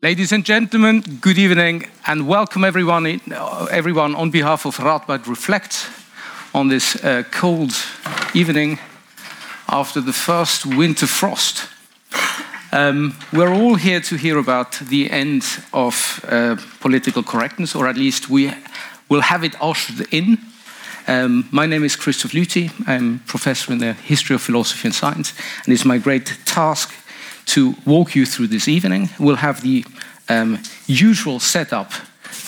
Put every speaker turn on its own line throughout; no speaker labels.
Ladies and gentlemen, good evening and welcome everyone, in, everyone on behalf of Radboud Reflect on this uh, cold evening after the first winter frost. Um, we're all here to hear about the end of uh, political correctness, or at least we will have it ushered in. Um, my name is Christoph Lüthi. I'm professor in the history of philosophy and science, and it's my great task to walk you through this evening. We'll have the um, usual setup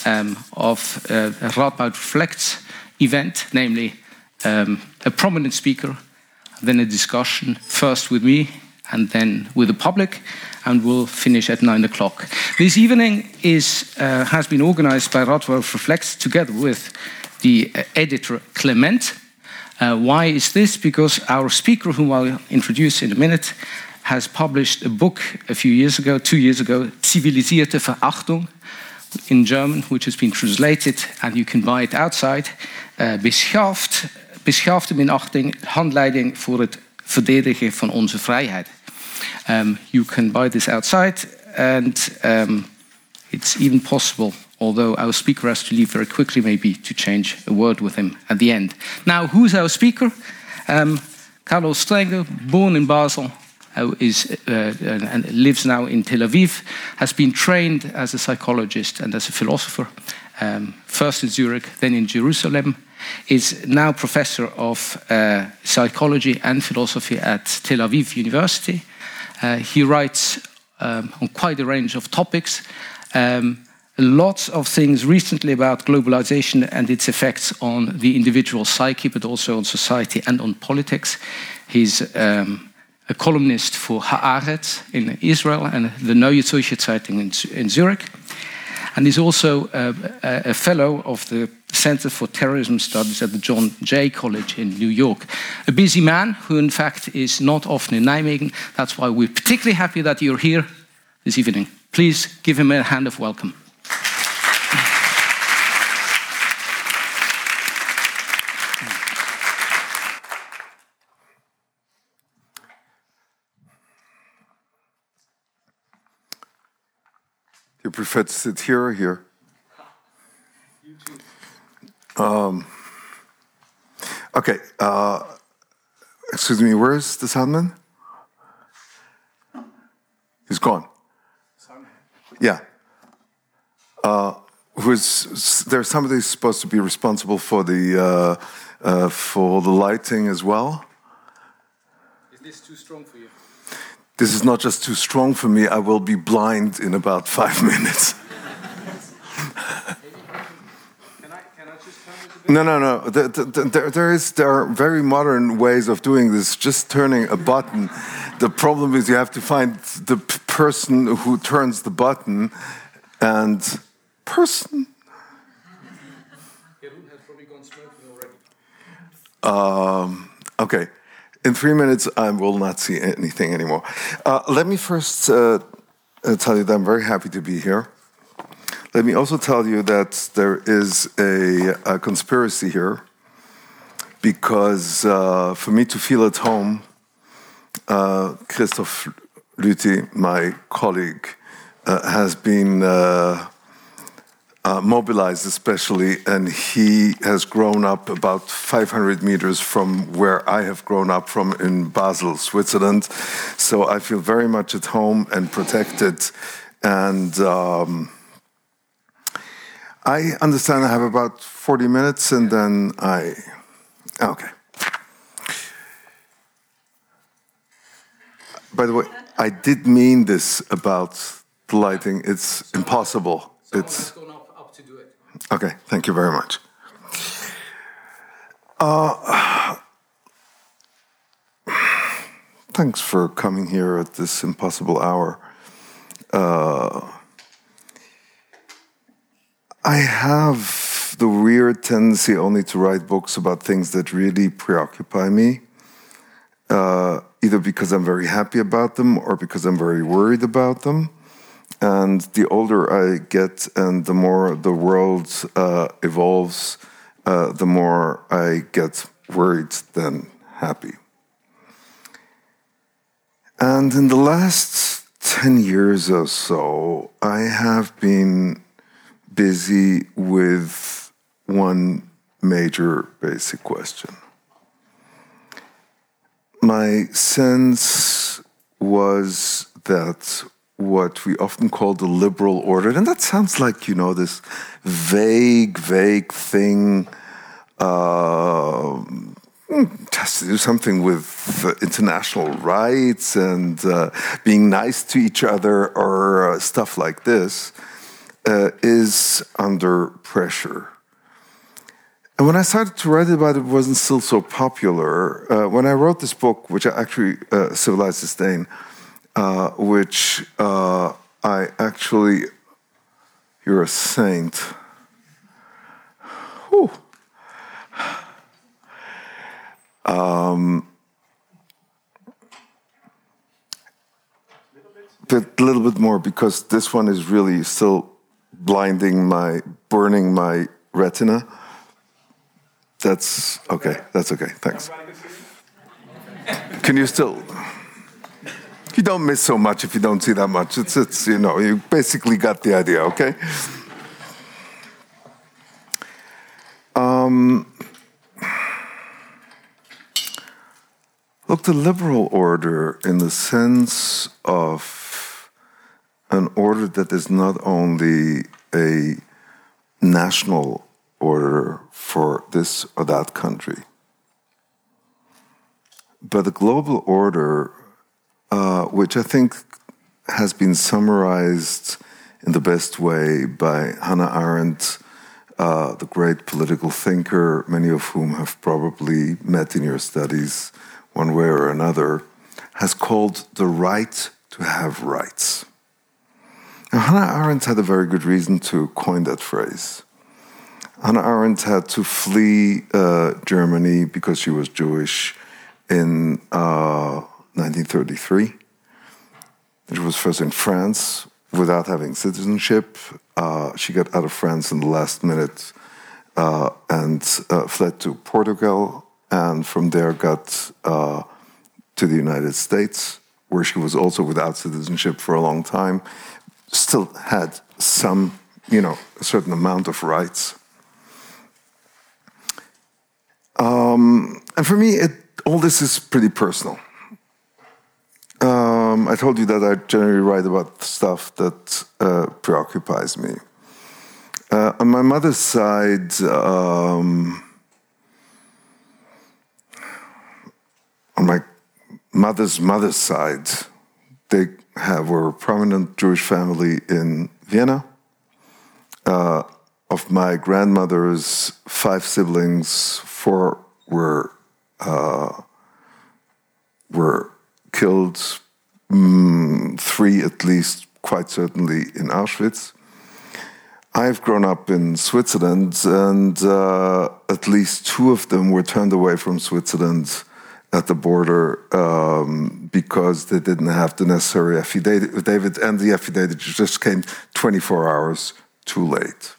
um, of uh, Radboud Reflects event, namely um, a prominent speaker, then a discussion, first with me and then with the public, and we'll finish at nine o'clock. This evening is, uh, has been organized by Radboud Reflects together with the uh, editor Klement. Uh, why is this? Because our speaker, whom I'll introduce in a minute, has published a book a few years ago, two years ago, Zivilisierte Verachtung, in German, which has been translated, and you can buy it outside. Uh, beschaafd, beschaafde minachting, handleiding voor het verdedigen van onze vrijheid. Um, you can buy this outside, and um, it's even possible, although our speaker has to leave very quickly, maybe, to change a word with him at the end. Now, who's our speaker? Um, Carlos Strenger, born in Basel, uh, is, uh, and lives now in Tel Aviv, has been trained as a psychologist and as a philosopher, um, first in Zurich, then in Jerusalem, is now professor of uh, psychology and philosophy at Tel Aviv University. Uh, he writes um, on quite a range of topics. Um, lots of things recently about globalization and its effects on the individual psyche, but also on society and on politics. He's um, a columnist for Haaretz in Israel and the Neue Zürcher Zeitung in, in Zurich. And he's also uh, a, a, fellow of the Center for Terrorism Studies at the John Jay College in New York. A busy man who, in fact, is not often in Nijmegen. That's why we're particularly happy that you're here this evening. Please give him a hand of welcome.
You prefer to sit here or here? Um, okay. Uh, excuse me, where is the soundman? He's gone. Yeah. Uh, who's there's somebody who's supposed to be responsible for the uh, uh, for the lighting as well.
Is this too strong for you?
This is not just too strong for me. I will be blind in about five minutes. No, no, no. There, there, is, there are very modern ways of doing this, just turning a button. The problem is you have to find the person who turns the button and person. Um, okay. In three minutes, I will not see anything anymore. Uh, let me first uh, uh, tell you that I'm very happy to be here. Let me also tell you that there is a, a conspiracy here because uh, for me to feel at home, uh, Christoph Lüthi, my colleague, uh, has been uh, mobilized especially, and he has grown up about 500 meters from where I have grown up from in Basel, Switzerland. So I feel very much at home and protected. And um, I understand I have about 40 minutes, and then I. Okay. By the way, I did mean this about the lighting. It's impossible. It's. Okay, thank you very much. Uh, thanks for coming here at this impossible hour. Uh, I have the weird tendency only to write books about things that really preoccupy me, uh, either because I'm very happy about them or because I'm very worried about them. And the older I get and the more the world uh, evolves, uh, the more I get worried than happy. And in the last 10 years or so, I have been busy with one major basic question. My sense was that what we often call the liberal order, and that sounds like, you know, this vague, vague thing. Uh, has to do something with uh, international rights and uh, being nice to each other or uh, stuff like this uh, is under pressure. And when I started to write about it, it wasn't still so popular. When I wrote this book, which I actually, Civilized Disdain, which I actually, you're a saint. Whew. Um, a little bit more because this one is really still blinding my, burning my retina. That's okay. That's okay. Thanks. Can you still? You don't miss so much if you don't see that much. It's, it's you know, you basically got the idea. Okay. Um, Look, the liberal order, in the sense of an order that is not only a national order for this or that country, but a global order, uh, which I think has been summarized in the best way by Hannah Arendt, uh, the great political thinker, many of whom have probably met in your studies one way or another, has called the right to have rights. Now, Hannah Arendt had a very good reason to coin that phrase. Hannah Arendt had to flee uh, Germany because she was Jewish in uh, 1933. She was first in France without having citizenship. Uh, she got out of France in the last minute uh, and uh, fled to Portugal and from there got uh, to the United States, where she was also without citizenship for a long time, still had some, you know, a certain amount of rights. Um, and for me, it, all this is pretty personal. Um, I told you that I generally write about stuff that uh, preoccupies me. Uh, on my mother's side, um, on my mother's mother's side, they have were a prominent Jewish family in Vienna. Uh, of my grandmother's five siblings, four were uh, were killed, mm, three at least, quite certainly in Auschwitz. I've grown up in Switzerland, and uh, at least two of them were turned away from Switzerland at the border um, because they didn't have the necessary affidavit, and the affidavit just came 24 hours too late.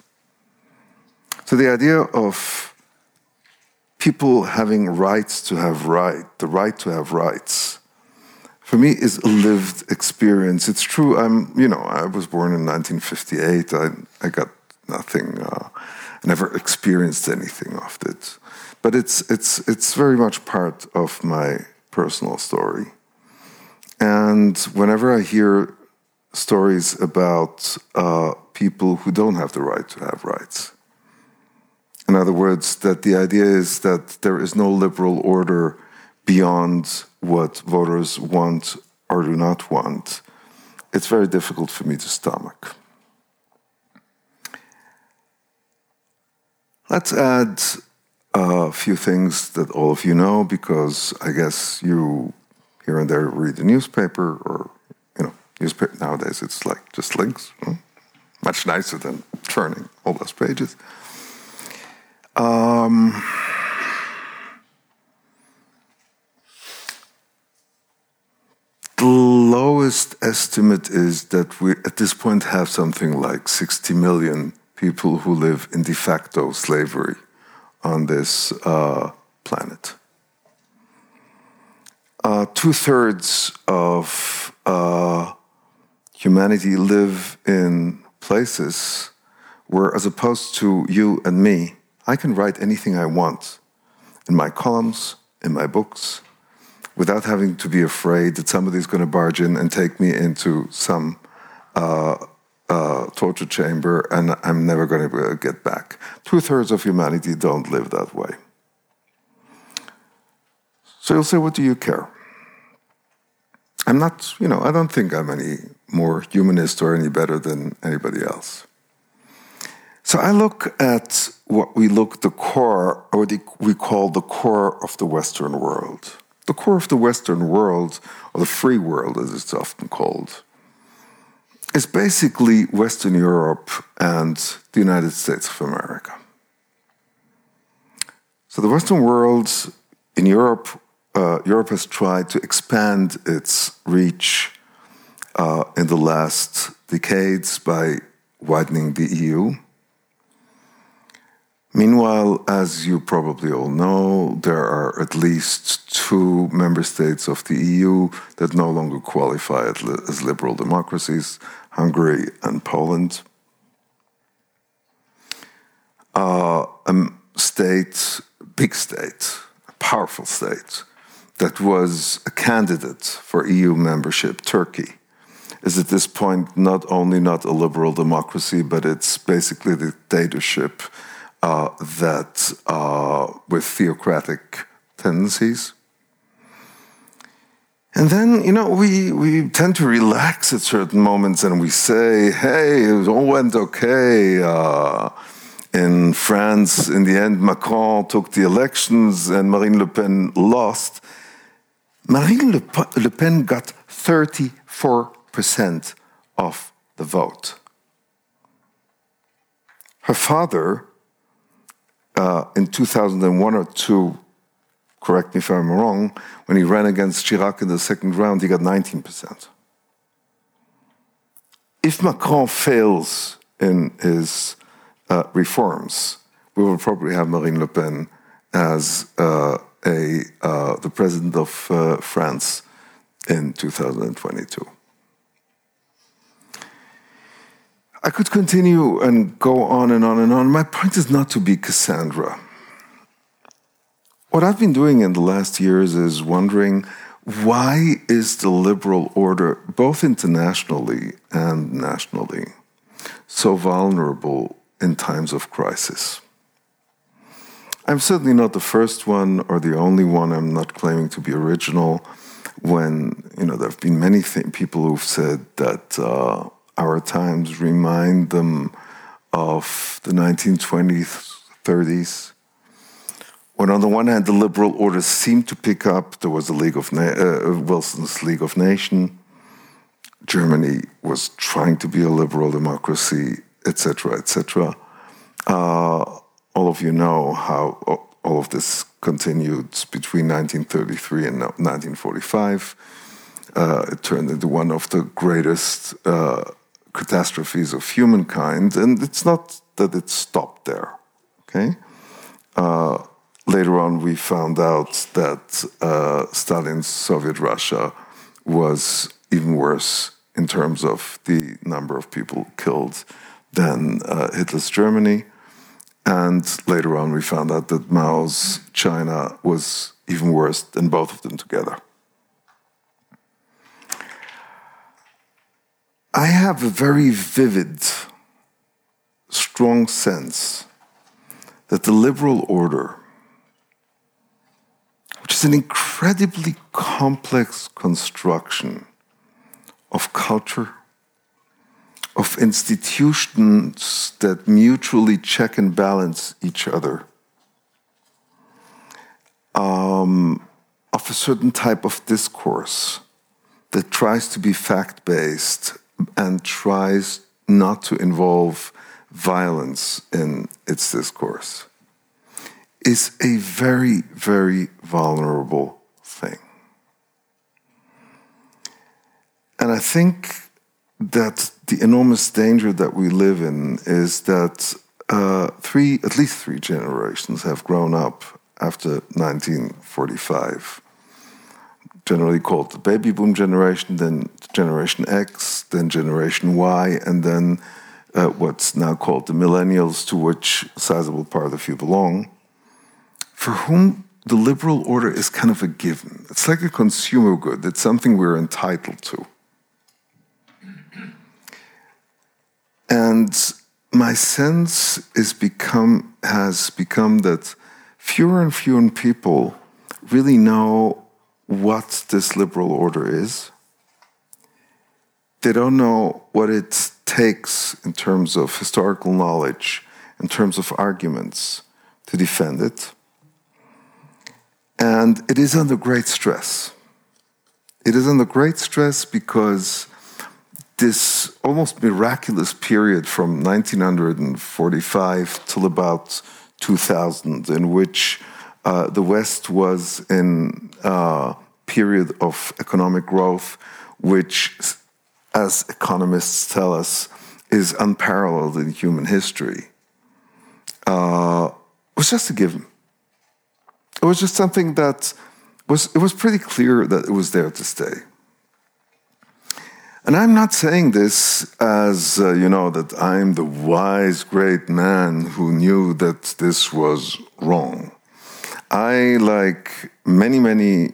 So the idea of people having rights to have right, the right to have rights, for me is a lived experience. It's true. I'm, you know, I was born in 1958. I, I got nothing. Uh, I never experienced anything of it but it's it's it's very much part of my personal story. And whenever I hear stories about uh, people who don't have the right to have rights, in other words, that the idea is that there is no liberal order beyond what voters want or do not want, it's very difficult for me to stomach. Let's add a few things that all of you know because I guess you here and there read the newspaper or you know newspaper nowadays it's like just links hmm? much nicer than turning all those pages um, the lowest estimate is that we at this point have something like 60 million people who live in de facto slavery on this uh, planet. Uh, Two thirds of uh, humanity live in places where, as opposed to you and me, I can write anything I want in my columns, in my books, without having to be afraid that somebody's going to barge in and take me into some uh, uh, torture chamber and I'm never going to get back. Two thirds of humanity don't live that way. So you'll say, What do you care? I'm not, you know, I don't think I'm any more humanist or any better than anybody else. So I look at what we look the core, or what we call the core of the Western world. The core of the Western world, or the free world as it's often called, is basically Western Europe and the United States of America. So the Western world in Europe, uh, Europe has tried to expand its reach uh, in the last decades by widening the EU. Meanwhile, as you probably all know, there are at least two member states of the EU that no longer qualify as liberal democracies Hungary and Poland. Uh, a state, big state, a powerful state, that was a candidate for EU membership, Turkey, is at this point not only not a liberal democracy, but it's basically a dictatorship uh, that uh, with theocratic tendencies. And then, you know, we, we tend to relax at certain moments and we say, hey, it all went okay. Uh, in France, in the end, Macron took the elections and Marine Le Pen lost. Marine Le, Le Pen got 34% of the vote. Her father uh, in 2001 or two, correct me if I'm wrong, when he ran against Chirac in the second round, he got 19%. If Macron fails in his uh, reforms, we will probably have Marine Le Pen as uh, a, uh, the president of uh, France in 2022. I could continue and go on and on and on. My point is not to be Cassandra. What I've been doing in the last years is wondering why is the liberal order, both internationally and nationally, so vulnerable in times of crisis? I'm certainly not the first one or the only one. I'm not claiming to be original. When you know, there have been many th- people who've said that uh, our times remind them of the 1920s, 30s, when on the one hand the liberal order seemed to pick up, there was a League of Na- uh, Wilson's League of Nations. Germany was trying to be a liberal democracy, etc., etc. Uh, all of you know how all of this continued between 1933 and 1945. Uh, it turned into one of the greatest uh, catastrophes of humankind, and it's not that it stopped there. Okay. Uh, later on, we found out that uh, Stalin's Soviet Russia was even worse in terms of the number of people killed than uh, Hitler's Germany. And later on, we found out that Mao's China was even worse than both of them together. I have a very vivid, strong sense that the liberal order, which is an incredibly complex construction of culture, of institutions that mutually check and balance each other, um, of a certain type of discourse that tries to be fact based and tries not to involve violence in its discourse is a very, very vulnerable thing. And I think that the enormous danger that we live in is that uh, three, at least three generations have grown up after 1945 generally called the baby boom generation, then Generation X, then Generation Y, and then uh, what's now called the millennials, to which a sizable part of you belong, for whom the liberal order is kind of a given. It's like a consumer good, it's something we're entitled to. And my sense is become, has become that fewer and fewer people really know what this liberal order is. They don't know what it takes in terms of historical knowledge, in terms of arguments to defend it. And it is under great stress. It is under great stress because this almost miraculous period from 1945 till about 2000, in which uh, the West was in a period of economic growth, which, as economists tell us, is unparalleled in human history, uh, was just a given. It was just something that was, it was pretty clear that it was there to stay. And I'm not saying this as, uh, you know, that I'm the wise, great man who knew that this was wrong. I, like many, many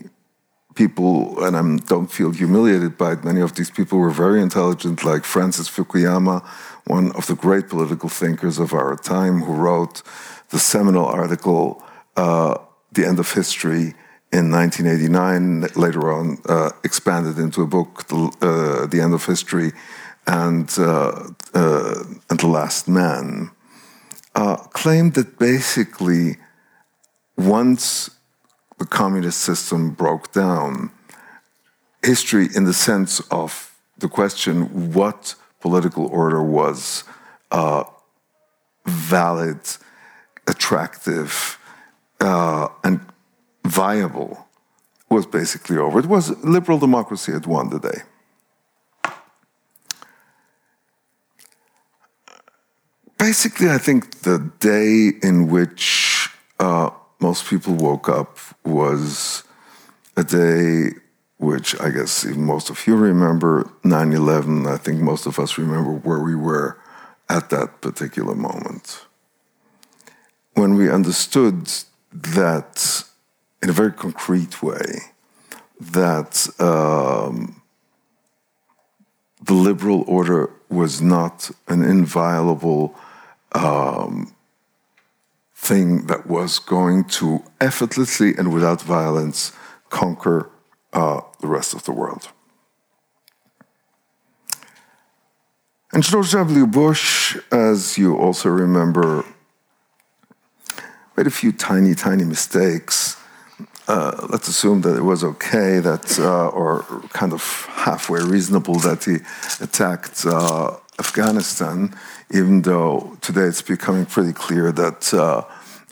people, and I don't feel humiliated by it, many of these people were very intelligent, like Francis Fukuyama, one of the great political thinkers of our time, who wrote the seminal article, uh, The End of History in 1989, later on uh, expanded into a book, The, uh, the End of History and, uh, uh and The Last Man, uh, claimed that basically once the communist system broke down, history in the sense of the question what political order was uh, valid, attractive, and viable was basically over. It was liberal democracy had won the day. Basically, I think the day in which uh, most people woke up was a day which I guess most of you remember 9 11. I think most of us remember where we were at that particular moment. When we understood that in a very concrete way that um, the liberal order was not an inviolable um, thing that was going to effortlessly and without violence conquer uh, the rest of the world. And George W. Bush, as you also remember, made a few tiny, tiny mistakes uh, let's assume that it was okay that, uh, or kind of halfway reasonable that he attacked uh, Afghanistan, even though today it's becoming pretty clear that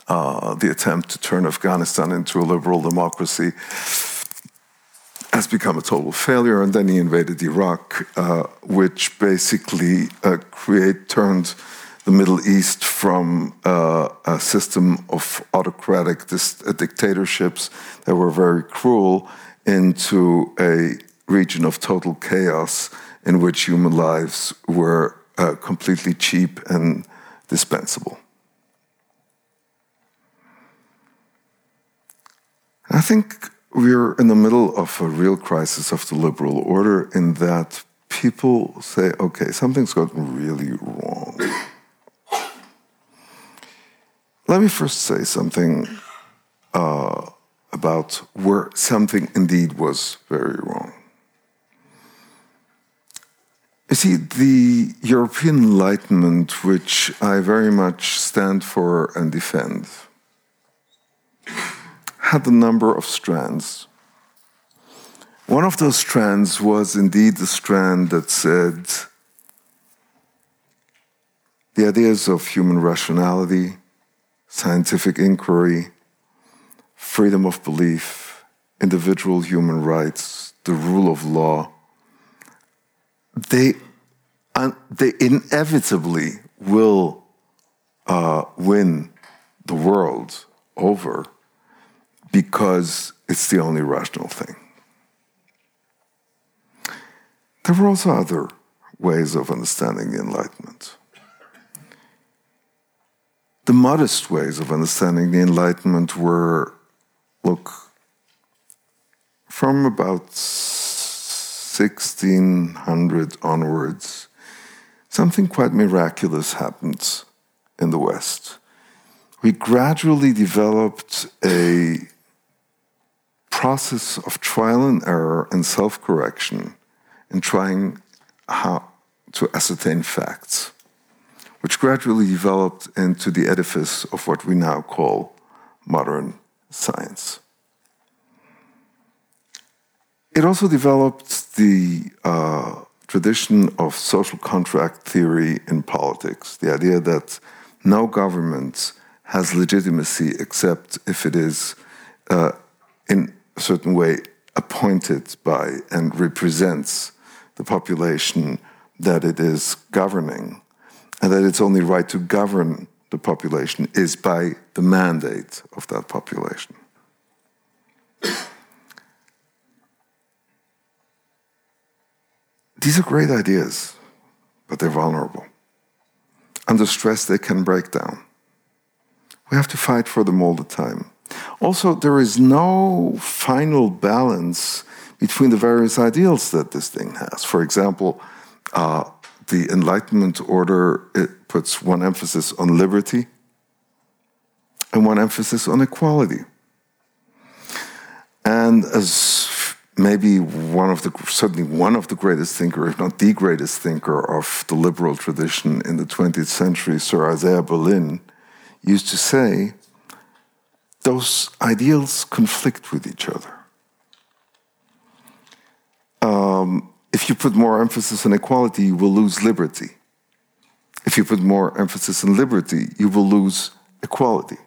uh, uh, the attempt to turn Afghanistan into a liberal democracy has become a total failure. And then he invaded Iraq, uh, which basically create turned the Middle East from uh, a system of autocratic uh, dictatorships that were very cruel into a region of total chaos in which human lives were uh, completely cheap and dispensable. I think we're in the middle of a real crisis of the liberal order in that people say, okay, something's gotten really wrong. Let me first say something uh, about where something indeed was very wrong. You see, the European Enlightenment, which I very much stand for and defend, had a number of strands. One of those strands was indeed the strand that said the ideas of human rationality, scientific inquiry, freedom of belief, individual human rights, the rule of law, they, they inevitably will uh, win the world over because it's the only rational thing. there were also other ways of understanding the Enlightenment. The modest ways of understanding the Enlightenment were look, from about 1600 onwards, something quite miraculous happened in the West. We gradually developed a process of trial and error and self correction in trying how to ascertain facts, which gradually developed into the edifice of what we now call modern science. It also developed the uh, tradition of social contract theory in politics, the idea that no government has legitimacy except if it is, uh, in a certain way, appointed by and represents the population that it is governing, and that its only right to govern the population is by the mandate of that population. These are great ideas, but they're vulnerable. Under stress, they can break down. We have to fight for them all the time. Also, there is no final balance between the various ideals that this thing has. For example, uh, the Enlightenment order it puts one emphasis on liberty and one emphasis on equality. And as maybe one of the certainly one of the greatest thinker, if not the greatest thinker of the liberal tradition in the 20th century, Sir Isaiah Berlin, used to say, those ideals conflict with each other. Um, if you put more emphasis on equality, you will lose liberty. If you put more emphasis on liberty, you will lose equality.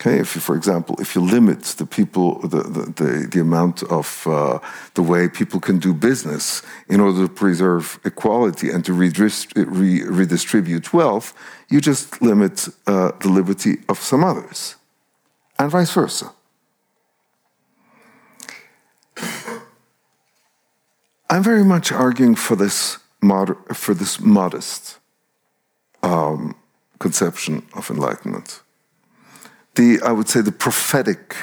Okay, if you, for example, if you limit the people, the, the, the, the amount of uh, the way people can do business in order to preserve equality and to re redistribute wealth, you just limit uh, the liberty of some others, and vice versa. I'm very much arguing for this, for this modest um, conception of enlightenment the, I would say, the prophetic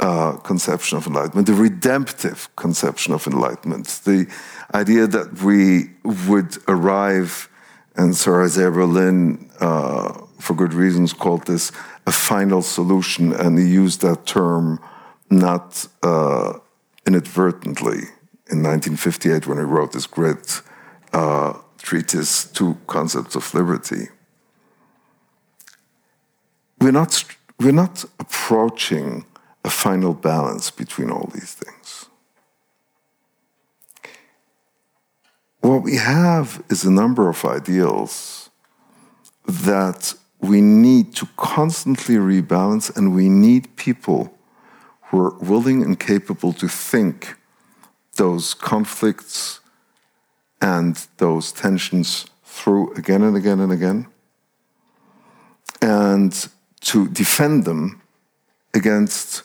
uh, conception of enlightenment, the redemptive conception of enlightenment, the idea that we would arrive, and Sir Isaiah Berlin, uh, for good reasons, called this a final solution, and he used that term not uh, inadvertently in 1958 when he wrote this great uh, treatise, Two Concepts of Liberty we're not, we're not approaching a final balance between all these things. What we have is a number of ideals that we need to constantly rebalance, and we need people who are willing and capable to think those conflicts and those tensions through again and again and again. And to defend them against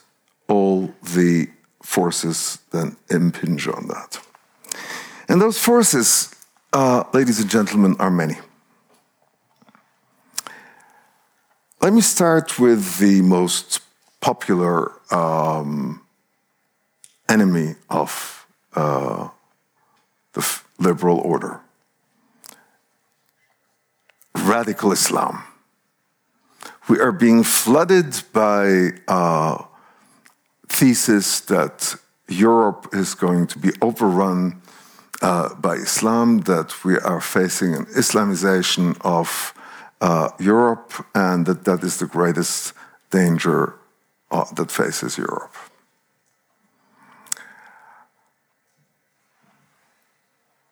all the forces that impinge on that. And those forces, uh, ladies and gentlemen, are many. Let me start with the most popular um, enemy of uh, the liberal order radical Islam we are being flooded by uh, thesis that Europe is going to be overrun uh, by Islam, that we are facing an Islamization of uh, Europe, and that that is the greatest danger uh, that faces Europe.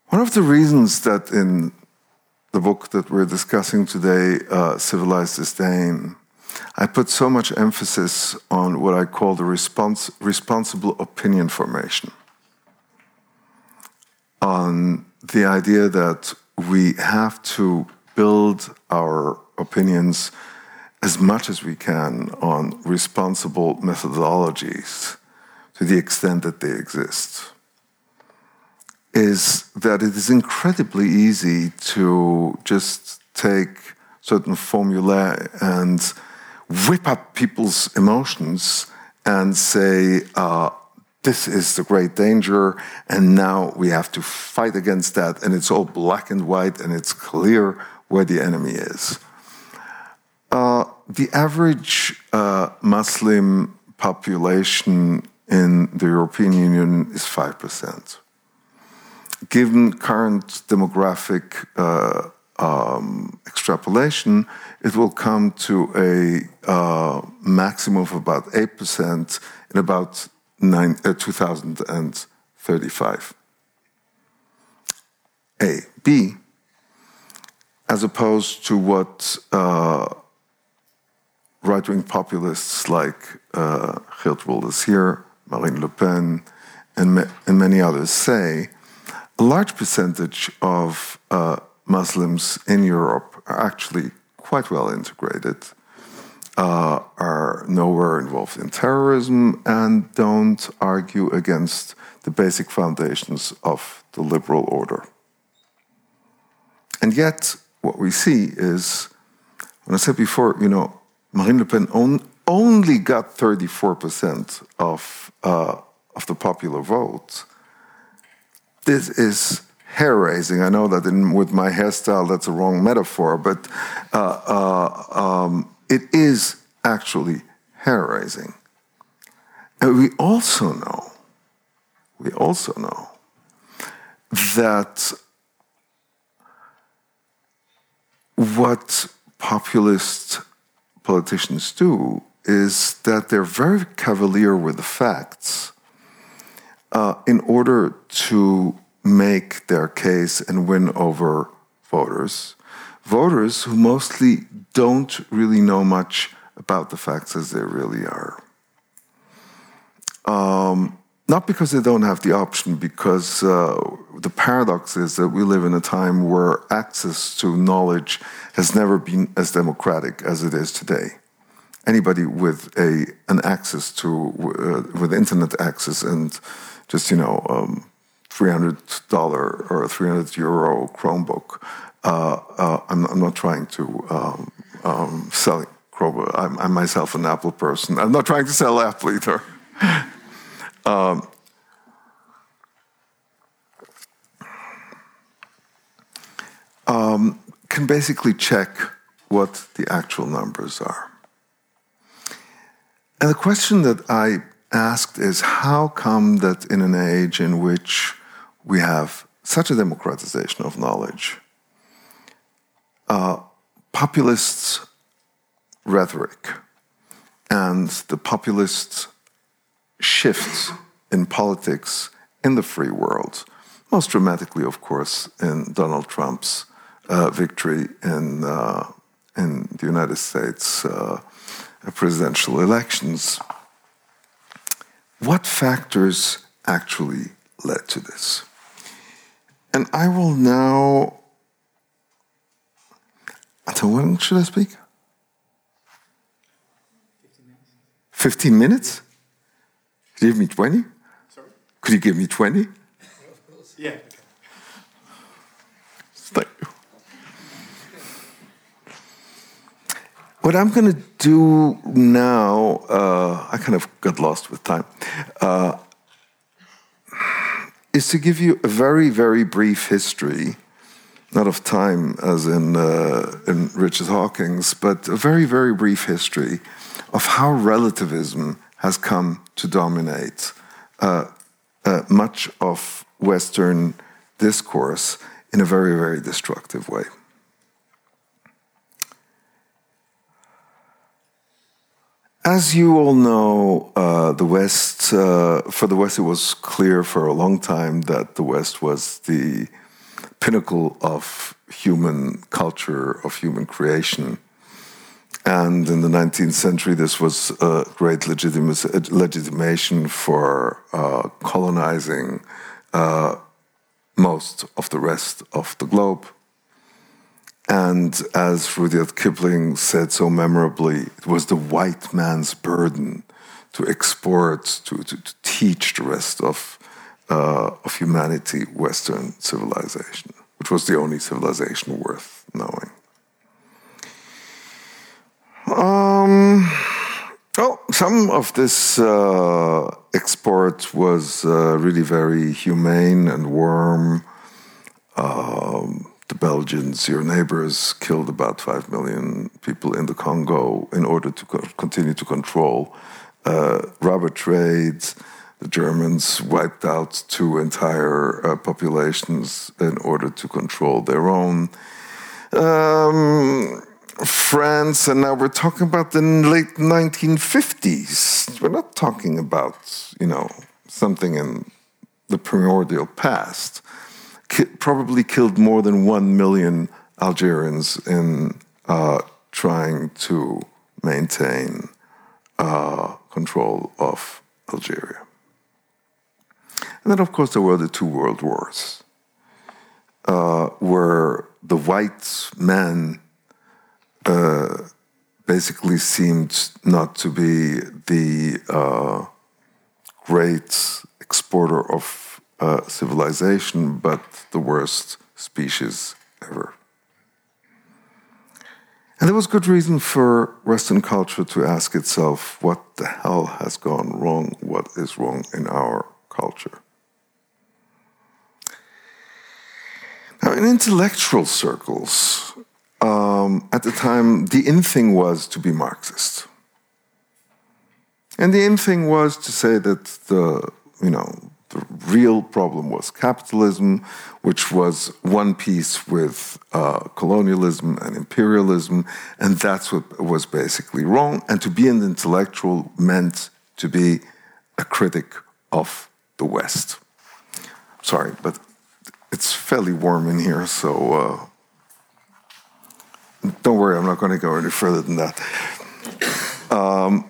One of the reasons that in the book that we're discussing today, uh, Civilized Disdain, I put so much emphasis on what I call the respons responsible opinion formation. On the idea that we have to build our opinions as much as we can on responsible methodologies to the extent that they exist. Is that it is incredibly easy to just take certain formulae and whip up people's emotions and say, uh, this is the great danger, and now we have to fight against that, and it's all black and white, and it's clear where the enemy is. Uh, the average uh, Muslim population in the European Union is 5%. Given current demographic uh, um, extrapolation, it will come to a uh, maximum of about 8% in about nine, uh, 2035. A. B. As opposed to what uh, right wing populists like uh, Geert Wilders here, Marine Le Pen, and, and many others say, a large percentage of uh, Muslims in Europe are actually quite well integrated, uh, are nowhere involved in terrorism, and don't argue against the basic foundations of the liberal order. And yet, what we see is, when I said before, you know, Marine Le Pen on, only got 34% of, uh, of the popular vote. This is hair raising. I know that in, with my hairstyle, that's a wrong metaphor, but uh, uh, um, it is actually hair raising. And we also know, we also know that what populist politicians do is that they're very cavalier with the facts uh, in order to make their case and win over voters. Voters who mostly don't really know much about the facts as they really are. Um, not because they don't have the option, because uh, the paradox is that we live in a time where access to knowledge has never been as democratic as it is today. Anybody with a an access to uh, with internet access and just you know um, $300 or 300 euro Chromebook. Uh, uh, I'm, I'm, not trying to um, um, sell Chromebook. I'm, I'm, myself an Apple person. I'm not trying to sell Apple either. um, um, can basically check what the actual numbers are. And the question that I asked is how come that in an age in which we have such a democratization of knowledge. Uh, populist rhetoric and the populist shifts in politics in the free world, most dramatically, of course, in Donald Trump's uh, victory in, uh, in the United States uh, presidential elections. What factors actually led to this? And I will now. Until when should I speak? 15 minutes? Could you give me 20? Sorry? Could you give me 20?
Yeah.
Thank you. What I'm going to do now, uh, I kind of got lost with time. Uh, is to give you a very, very brief history, not of time as in, uh, in Richard Hawkins, but a very, very brief history of how relativism has come to dominate uh, uh, much of Western discourse in a very, very destructive way. As you all know, uh, the West, uh, for the West, it was clear for a long time that the West was the pinnacle of human culture, of human creation. And in the 19th century, this was a great legitimation for uh, colonizing uh, most of the rest of the globe. And as Rudyard Kipling said so memorably, it was the white man's burden to export, to, to, to teach the rest of uh, of humanity Western civilization, which was the only civilization worth knowing. Um, well, some of this uh, export was uh, really very humane and warm. Um, the Belgians, your neighbors, killed about 5 million people in the Congo in order to co continue to control uh, rubber trades. The Germans wiped out two entire uh, populations in order to control their own. Um, France, and now we're talking about the late 1950s. We're not talking about, you know, something in the primordial past. Ki probably killed more than one million Algerians in uh, trying to maintain uh, control of Algeria. And then, of course, there were the two world wars, uh, where the white men uh, basically seemed not to be the uh, great exporter of uh, civilization, but the worst species ever. And there was good reason for Western culture to ask itself what the hell has gone wrong, what is wrong in our culture. Now, in intellectual circles, um, at the time, the in thing was to be Marxist. And the in thing was to say that the, you know, the real problem was capitalism, which was one piece with uh, colonialism and imperialism, and that's what was basically wrong. And to be an intellectual meant to be a critic of the West. Sorry, but it's fairly warm in here, so uh, don't worry, I'm not going to go any further than that. Um,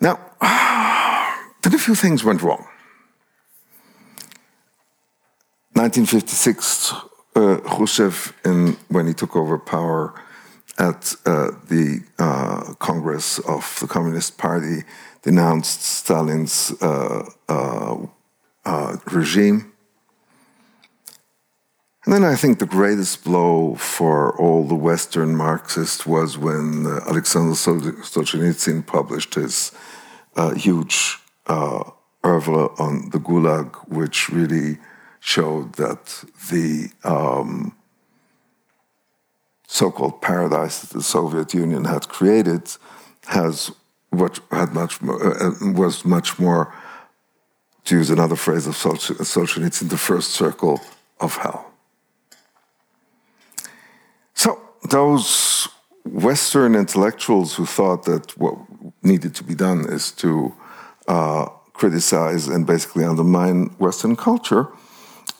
now, then a few things went wrong. 1956, uh, Khrushchev, in, when he took over power at uh, the uh, Congress of the Communist Party, denounced Stalin's uh, uh, uh, regime. And then I think the greatest blow for all the Western Marxists was when uh, Alexander Solzhenitsyn published his uh, huge uh, oeuvre on the Gulag, which really showed that the um, so-called paradise that the Soviet Union had created has what had much more, uh, uh, was much more to use another phrase of Solzhenitsyn, the first circle of hell. So, those Western intellectuals who thought that what needed to be done is to uh, criticize and basically undermine Western culture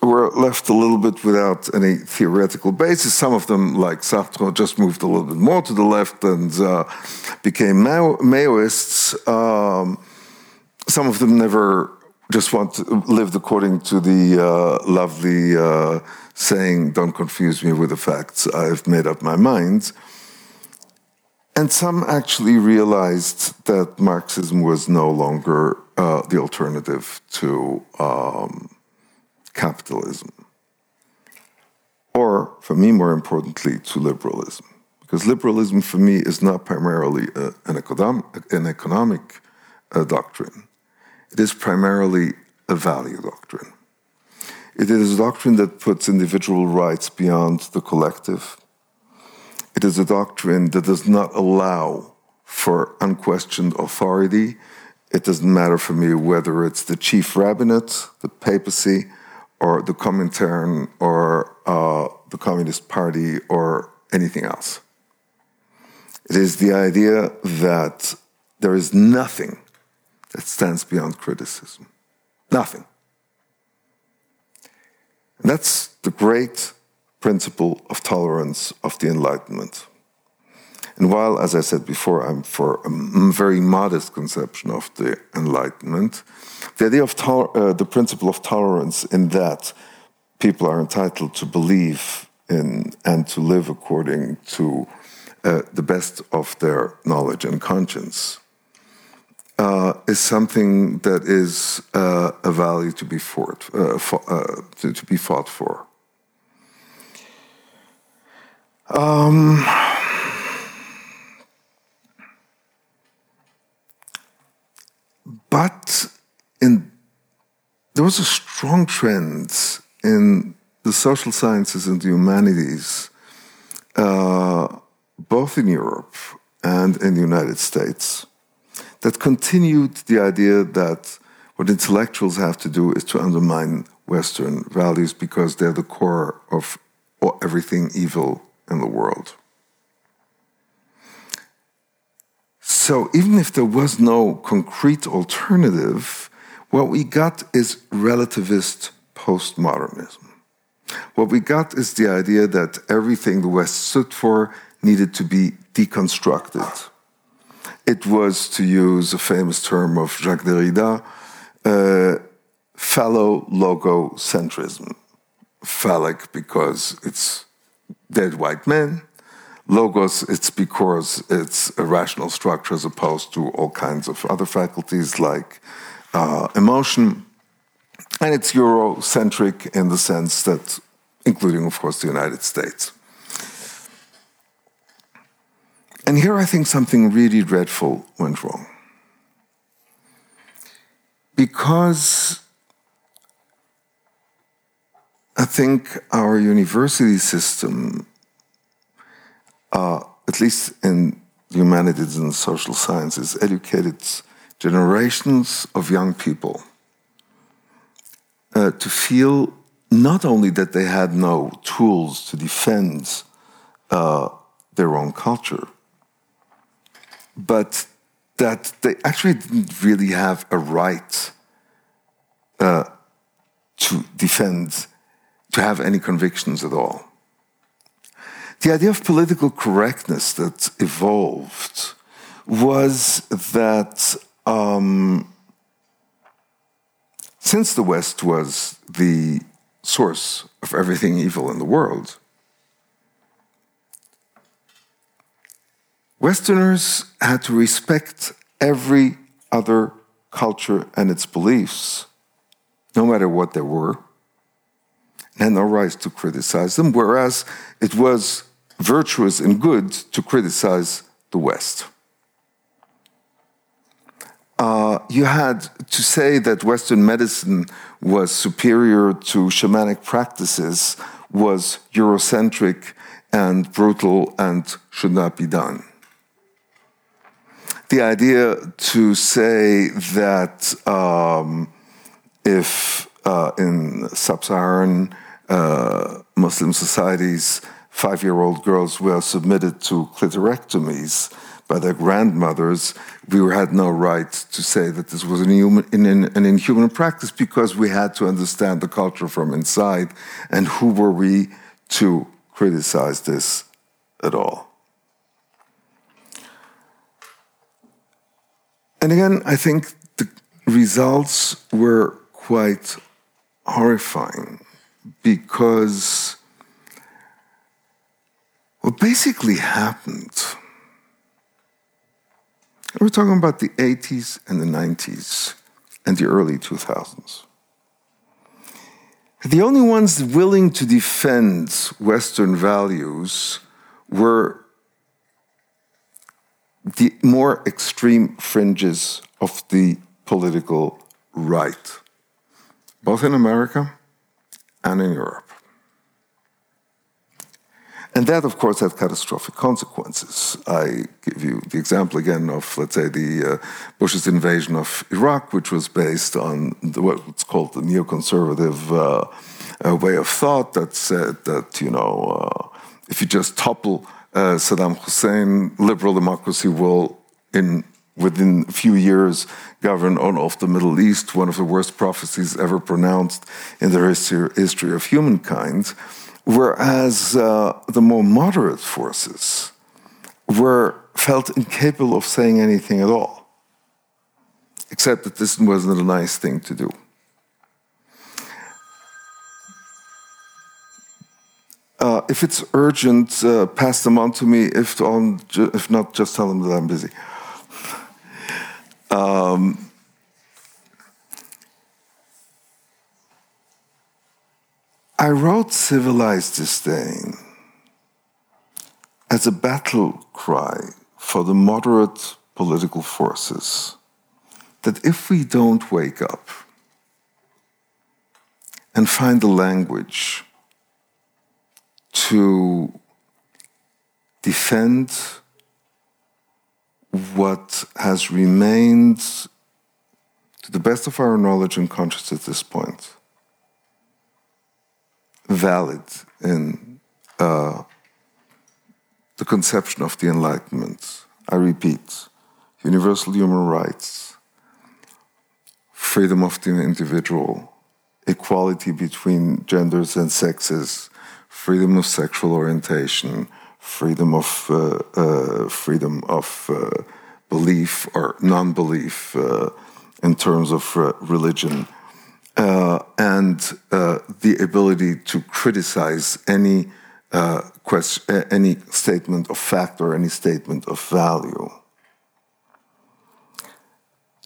were left a little bit without any theoretical basis. Some of them, like Sartre, just moved a little bit more to the left and uh, became Maoists. Um, some of them never just want to, lived according to the uh, lovely uh, saying, "Don't confuse me with the facts. I've made up my mind." And some actually realized that Marxism was no longer uh, the alternative to um, capitalism, or, for me, more importantly, to liberalism. Because liberalism, for me, is not primarily uh, an, economic, an economic uh, doctrine it is primarily a value doctrine. It is a doctrine that puts individual rights beyond the collective. It is a doctrine that does not allow for unquestioned authority. It doesn't matter for me whether it's the chief rabbinate, the papacy, or the Comintern, or uh, the Communist Party, or anything else. It is the idea that there is nothing that stands beyond criticism. Nothing. And that's the great principle of tolerance of the Enlightenment. And while, as I said before, I'm for a very modest conception of the Enlightenment, the idea of uh, the principle of tolerance in that people are entitled to believe in and to live according to uh, the best of their knowledge and conscience, uh, is something that is uh, a value to be fought, uh, for, uh, to, to, be fought for. Um, but in, there was a strong trend in the social sciences and the humanities, uh, both in Europe and in the United States, that continued the idea that what intellectuals have to do is to undermine Western values because they're the core of everything evil in the world. So even if there was no concrete alternative, what we got is relativist postmodernism. What we got is the idea that everything the West stood for needed to be deconstructed. It was, to use a famous term of Jacques Derrida, uh, phallo-logocentrism. Phallic because it's dead white men. Logos, it's because it's a rational structure as opposed to all kinds of other faculties like uh, emotion. And it's Eurocentric in the sense that, including, of course, the United States. And here I think something really dreadful went wrong. Because I think our university system, uh, at least in humanities and social sciences, educated generations of young people uh, to feel not only that they had no tools to defend uh, their own culture, but that they actually didn't really have a right uh, to defend, to have any convictions at all. The idea of political correctness that evolved was that um, since the West was the source of everything evil in the world, Westerners had to respect every other culture and its beliefs, no matter what they were, and had no right to criticize them, whereas it was virtuous and good to criticize the West. Uh, you had to say that Western medicine was superior to shamanic practices was Eurocentric and brutal and should not be done the idea to say that um, if uh, in sub Saharan uh, Muslim societies, five year old girls were submitted to clitorectomies by their grandmothers, we had no right to say that this was an inhuman, an inhuman practice because we had to understand the culture from inside. And who were we to criticize this at all? And again, I think the results were quite horrifying because what basically happened, we're talking about the 80s and the 90s and the early 2000s. The only ones willing to defend Western values were the more extreme fringes of the political right, both in America and in Europe. And that, of course, had catastrophic consequences. I give you the example again of, let's say, the uh, Bush's invasion of Iraq, which was based on the, what's called the neoconservative uh, uh, way of thought that said that, you know, uh, if you just topple uh, Saddam Hussein, liberal democracy will, in within a few years, govern all of the Middle East, one of the worst prophecies ever pronounced in the history of humankind. Whereas uh, the more moderate forces were felt incapable of saying anything at all, except that this wasn't a nice thing to do. Uh, if it's urgent, uh, pass them on to me. If, on, if not, just tell them that I'm busy. Um, I wrote Civilized Disdain as a battle cry for the moderate political forces that if we don't wake up and find the language to defend what has remained, to the best of our knowledge and conscience at this point, valid in uh, the conception of the Enlightenment. I repeat, universal human rights, freedom of the individual, equality between genders and sexes, freedom of sexual orientation, freedom of uh, uh, freedom of uh, belief or non-belief uh, in terms of uh, religion, uh, and the ability to criticize any question, any statement of fact or any statement of value.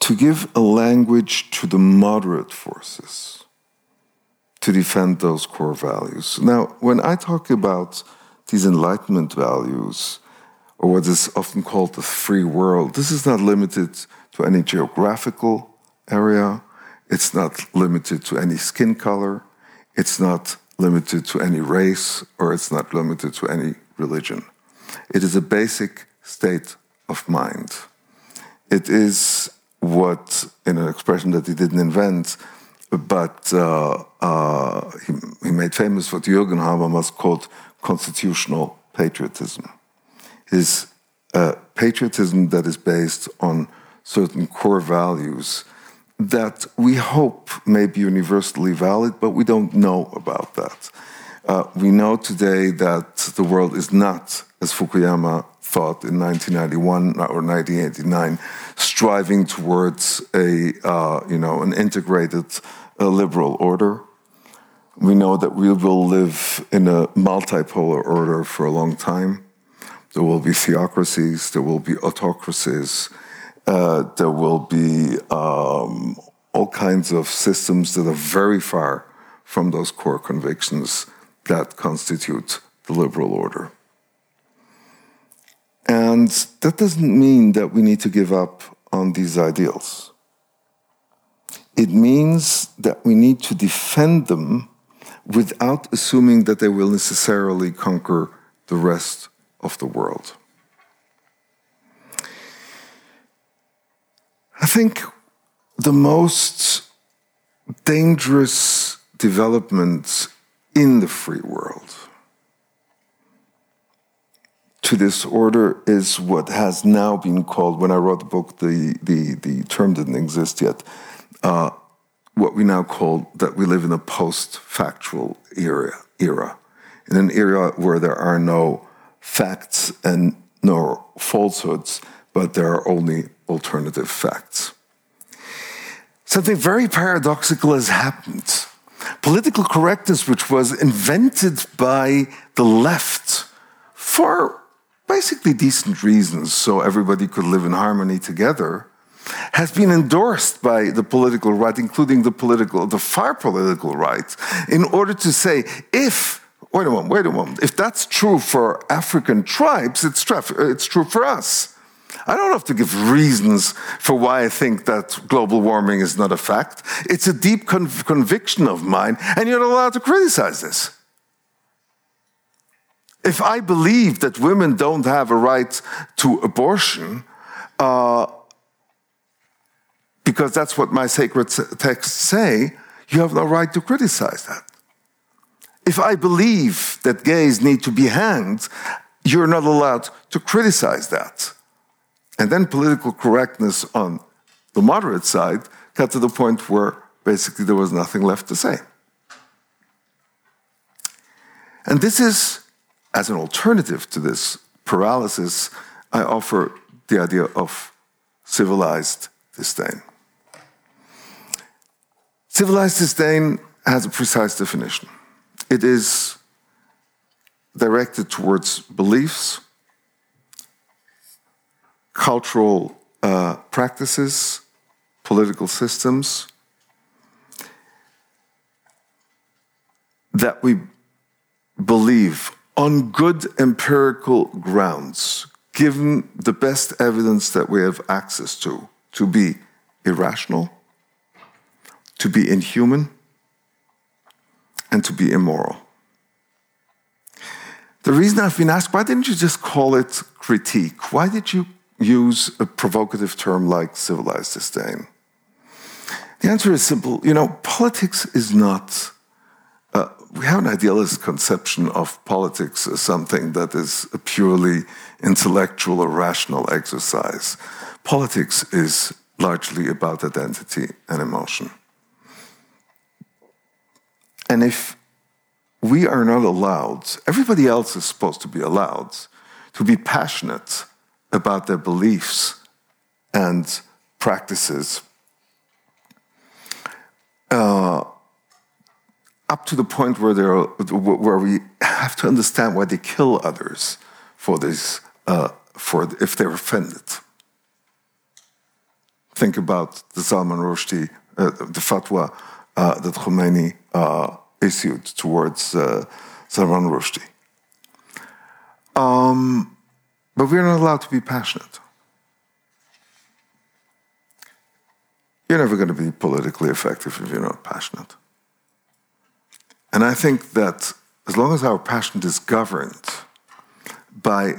To give a language to the moderate forces to defend those core values. Now, when I talk about these Enlightenment values, or what is often called the free world, this is not limited to any geographical area, it's not limited to any skin color, it's not limited to any race, or it's not limited to any religion. It is a basic state of mind. It is what, in an expression that he didn't invent, but uh, uh, he, he, made famous what Jürgen Habermas called constitutional patriotism. Is uh, patriotism that is based on certain core values that we hope may be universally valid, but we don't know about that. Uh, we know today that the world is not, as Fukuyama in 1991 or 1989, striving towards a, uh, you know, an integrated uh, liberal order. We know that we will live in a multipolar order for a long time. There will be theocracies, there will be autocracies, uh, there will be um, all kinds of systems that are very far from those core convictions that constitute the liberal order. And that doesn't mean that we need to give up on these ideals. It means that we need to defend them without assuming that they will necessarily conquer the rest of the world. I think the most dangerous development in the free world to this order is what has now been called, when I wrote the book, the, the, the term didn't exist yet, uh, what we now call that we live in a post factual era, era, in an era where there are no facts and no falsehoods, but there are only alternative facts. Something very paradoxical has happened. Political correctness, which was invented by the left for basically decent reasons, so everybody could live in harmony together, has been endorsed by the political right, including the political, the far political right, in order to say if wait a moment, wait a moment. If that's true for African tribes, it's, it's true for us. I don't have to give reasons for why I think that global warming is not a fact. It's a deep conv conviction of mine, and you're not allowed to criticize this. If I believe that women don't have a right to abortion, uh, because that's what my sacred texts say, you have no right to criticize that. If I believe that gays need to be hanged, you're not allowed to criticize that. And then political correctness on the moderate side got to the point where basically there was nothing left to say. And this is, as an alternative to this paralysis, I offer the idea of civilized disdain. Civilized disdain has a precise definition. It is directed towards beliefs, cultural uh, practices, political systems that we believe on good empirical grounds, given the best evidence that we have access to, to be irrational, to be inhuman, and to be immoral. The reason I've been asked, why didn't you just call it critique? Why did you use a provocative term like civilized disdain? The answer is simple. You know, politics is not, we have an idealist conception of politics as something that is a purely intellectual or rational exercise. Politics is largely about identity and emotion. And if we are not allowed, everybody else is supposed to be allowed to be passionate about their beliefs and practices uh, up to the point where, where we have to understand why they kill others for this, uh, for if they're offended. Think about the Salman Rushdie, uh, the fatwa uh, that Khomeini uh, issued towards uh, Salman Rushdie. Um, but we're not allowed to be passionate. You're never going to be politically effective if you're not passionate. And I think that as long as our passion is governed by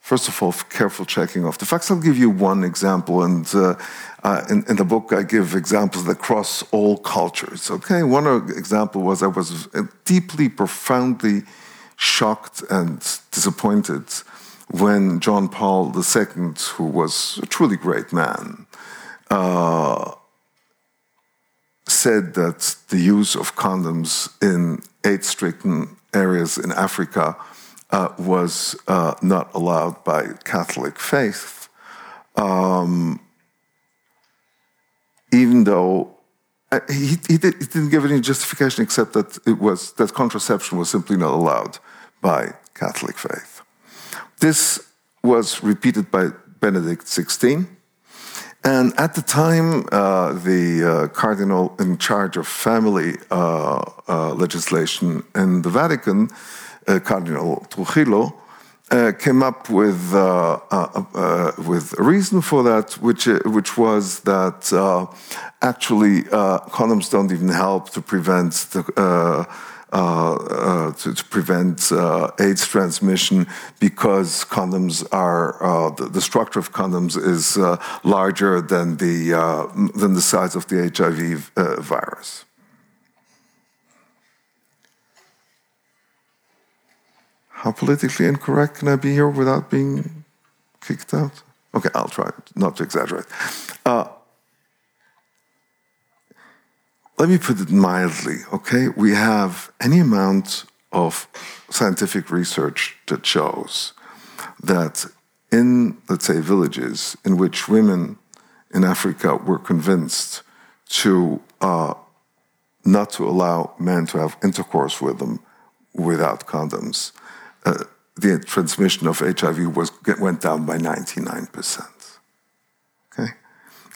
First of all, careful checking of the facts. I'll give you one example, and uh, uh, in, in, the book I give examples that cross all cultures. Okay, one example was I was deeply, profoundly shocked and disappointed when John Paul II, who was a truly great man, uh, said that the use of condoms in AIDS-stricken areas in Africa uh, was uh, not allowed by Catholic faith, um, even though uh, he, he, did, didn't give any justification except that it was that contraception was simply not allowed by Catholic faith. This was repeated by Benedict XVI. And at the time, uh, the uh, cardinal in charge of family uh, uh legislation in the Vatican uh, Cardinal Trujillo, uh, came up with with a reason for that, which which was that actually condoms don't even help to prevent the. Uh, uh, to, to, prevent uh, AIDS transmission because condoms are the, the, structure of condoms is larger than the than the size of the HIV virus. How politically incorrect can I be here without being kicked out? Okay, I'll try not to exaggerate. Uh, let me put it mildly, okay? We have any amount of scientific research that shows that in, let's say, villages in which women in Africa were convinced to uh, not to allow men to have intercourse with them without condoms, uh, the transmission of HIV was, went down by 99%.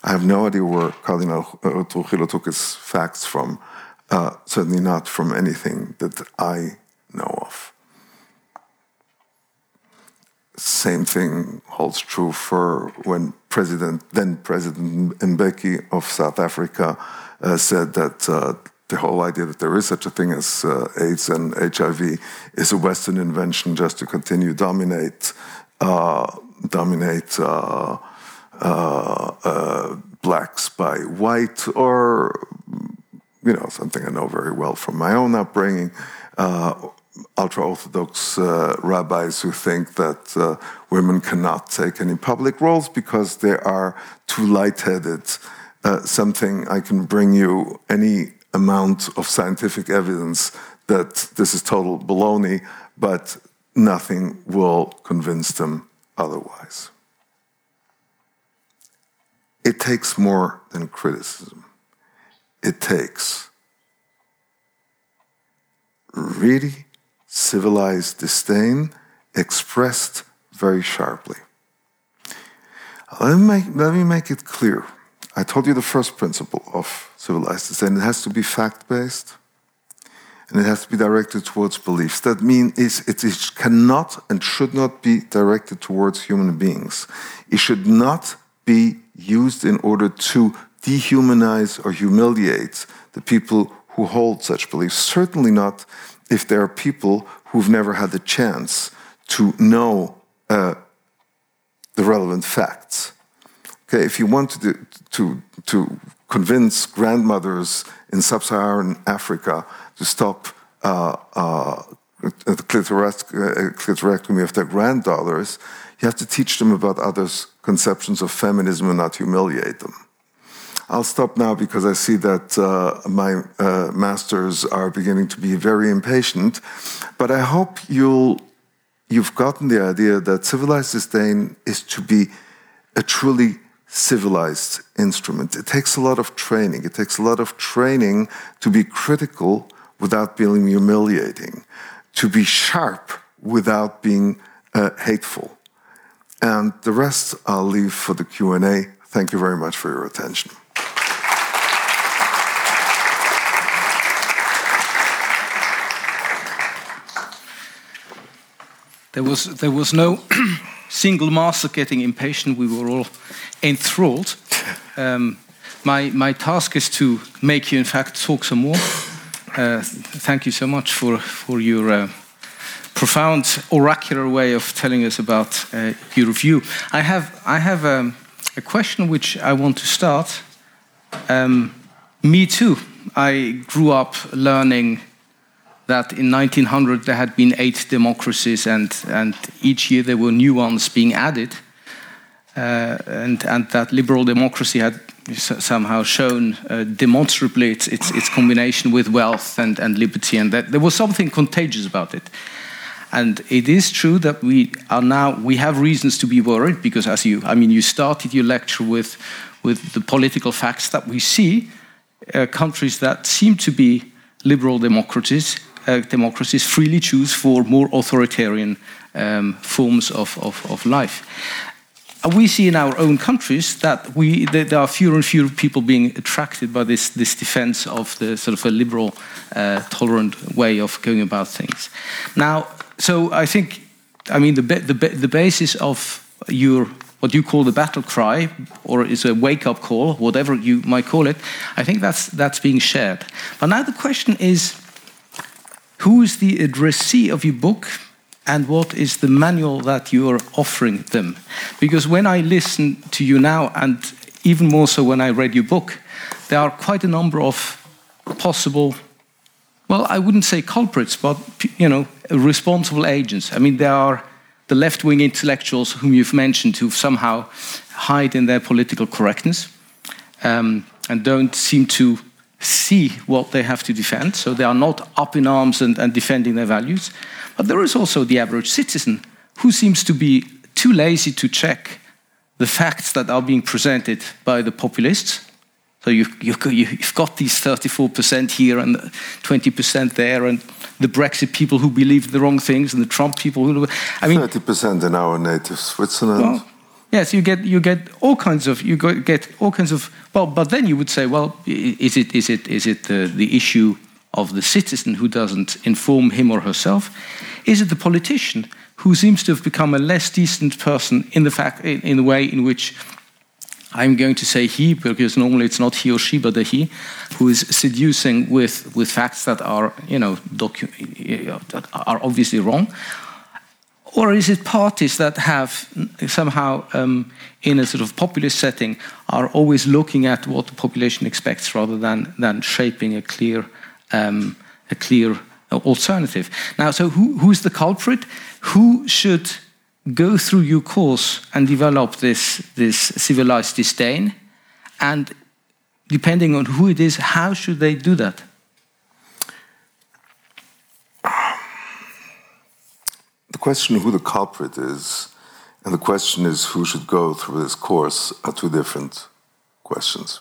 I have no idea where Cardinal Trujillo took his facts from, uh, certainly not from anything that I know of. Same thing holds true for when President, then President Mbeki of South Africa uh, said that uh, the whole idea that there is such a thing as uh, AIDS and HIV is a Western invention just to continue dominate uh, dominate uh Uh, uh, blacks by white, or you know something I know very well from my own upbringing. Uh, Ultra Orthodox uh, rabbis who think that women cannot take any public roles because they are too light-headed. something I can bring you any amount of scientific evidence that this is total baloney, but nothing will convince them otherwise. It takes more than criticism. It takes really civilized disdain expressed very sharply. Let me, make, let me make it clear. I told you the first principle of civilized disdain. It has to be fact based and it has to be directed towards beliefs. That means it is, cannot and should not be directed towards human beings. It should not be used in order to dehumanize or humiliate the people who hold such beliefs. Certainly not if there are people who've never had the chance to know uh, the relevant facts. Okay, if you want to, to, to convince grandmothers in sub Saharan Africa to stop uh, uh, the clitorectomy of their granddaughters, you have to teach them about others' conceptions of feminism and not humiliate them. I'll stop now because I see that uh, my uh, masters are beginning to be very impatient. But I hope you'll, you've gotten the idea that civilized disdain is to be a truly civilized instrument. It takes a lot of training. It takes a lot of training to be critical without being humiliating, to be sharp without being uh, hateful. And the rest I'll leave for the Q&A. Thank you very much for your attention.
There was, there was no single master getting impatient. We were all enthralled. Um, my, my task is to make you, in fact, talk some more. Uh, thank you so much for, for your uh, profound oracular way of telling us about uh, your view. I have, I have um, a question which I want to start. Um, me too. I grew up learning that in 1900 there had been eight democracies, and, and each year there were new ones being added, uh, and, and that liberal democracy had somehow shown uh, demonstrably its, its, its, combination with wealth and, and liberty, and that there was something contagious about it. And it is true that we are now we have reasons to be worried because, as you, I mean, you started your lecture with with the political facts that we see uh, countries that seem to be liberal democracies uh, democracies freely choose for more authoritarian um, forms of, of, of life. And we see in our own countries that we that there are fewer and fewer people being attracted by this this defense of the sort of a liberal, uh, tolerant way of going about things. Now, so I think, I mean, the the the basis of your what you call the battle cry, or is a wake up call, whatever you might call it. I think that's that's being shared. But now the question is who is the addressee of your book and what is the manual that you are offering them? Because when I listen to you now, and even more so when I read your book, there are quite a number of possible, well, I wouldn't say culprits, but you know, responsible agents. I mean, there are the left-wing intellectuals whom you've mentioned who somehow hide in their political correctness um, and don't seem to see what they have to defend, so they are not up in arms and, and defending their values. But there is also the average citizen who seems to be too lazy to check the facts that are being presented by the populists. So you've, you've got these 34% here and 20% there, and the Brexit people who believe the wrong things, and the Trump people who.
I mean, 30% in our native Switzerland. Well,
Yes, you get you get all kinds of you get all kinds of well, but then you would say, well, is it is it is it the, the issue of the citizen who doesn't inform him or herself? Is it the politician who seems to have become a less decent person in the fact in, in the way in which I'm going to say he because normally it's not he or she but a he who is seducing with with facts that are you know that are obviously wrong or is it parties that have somehow, um, in a sort of populist setting, are always looking at what the population expects rather than, than shaping a clear, um, a clear alternative? Now, so who, who's the culprit? Who should go through your course and develop this, this civilized disdain? And depending on who it is, how should they do that?
The question of who the culprit is and the question is who should go through this course are two different questions.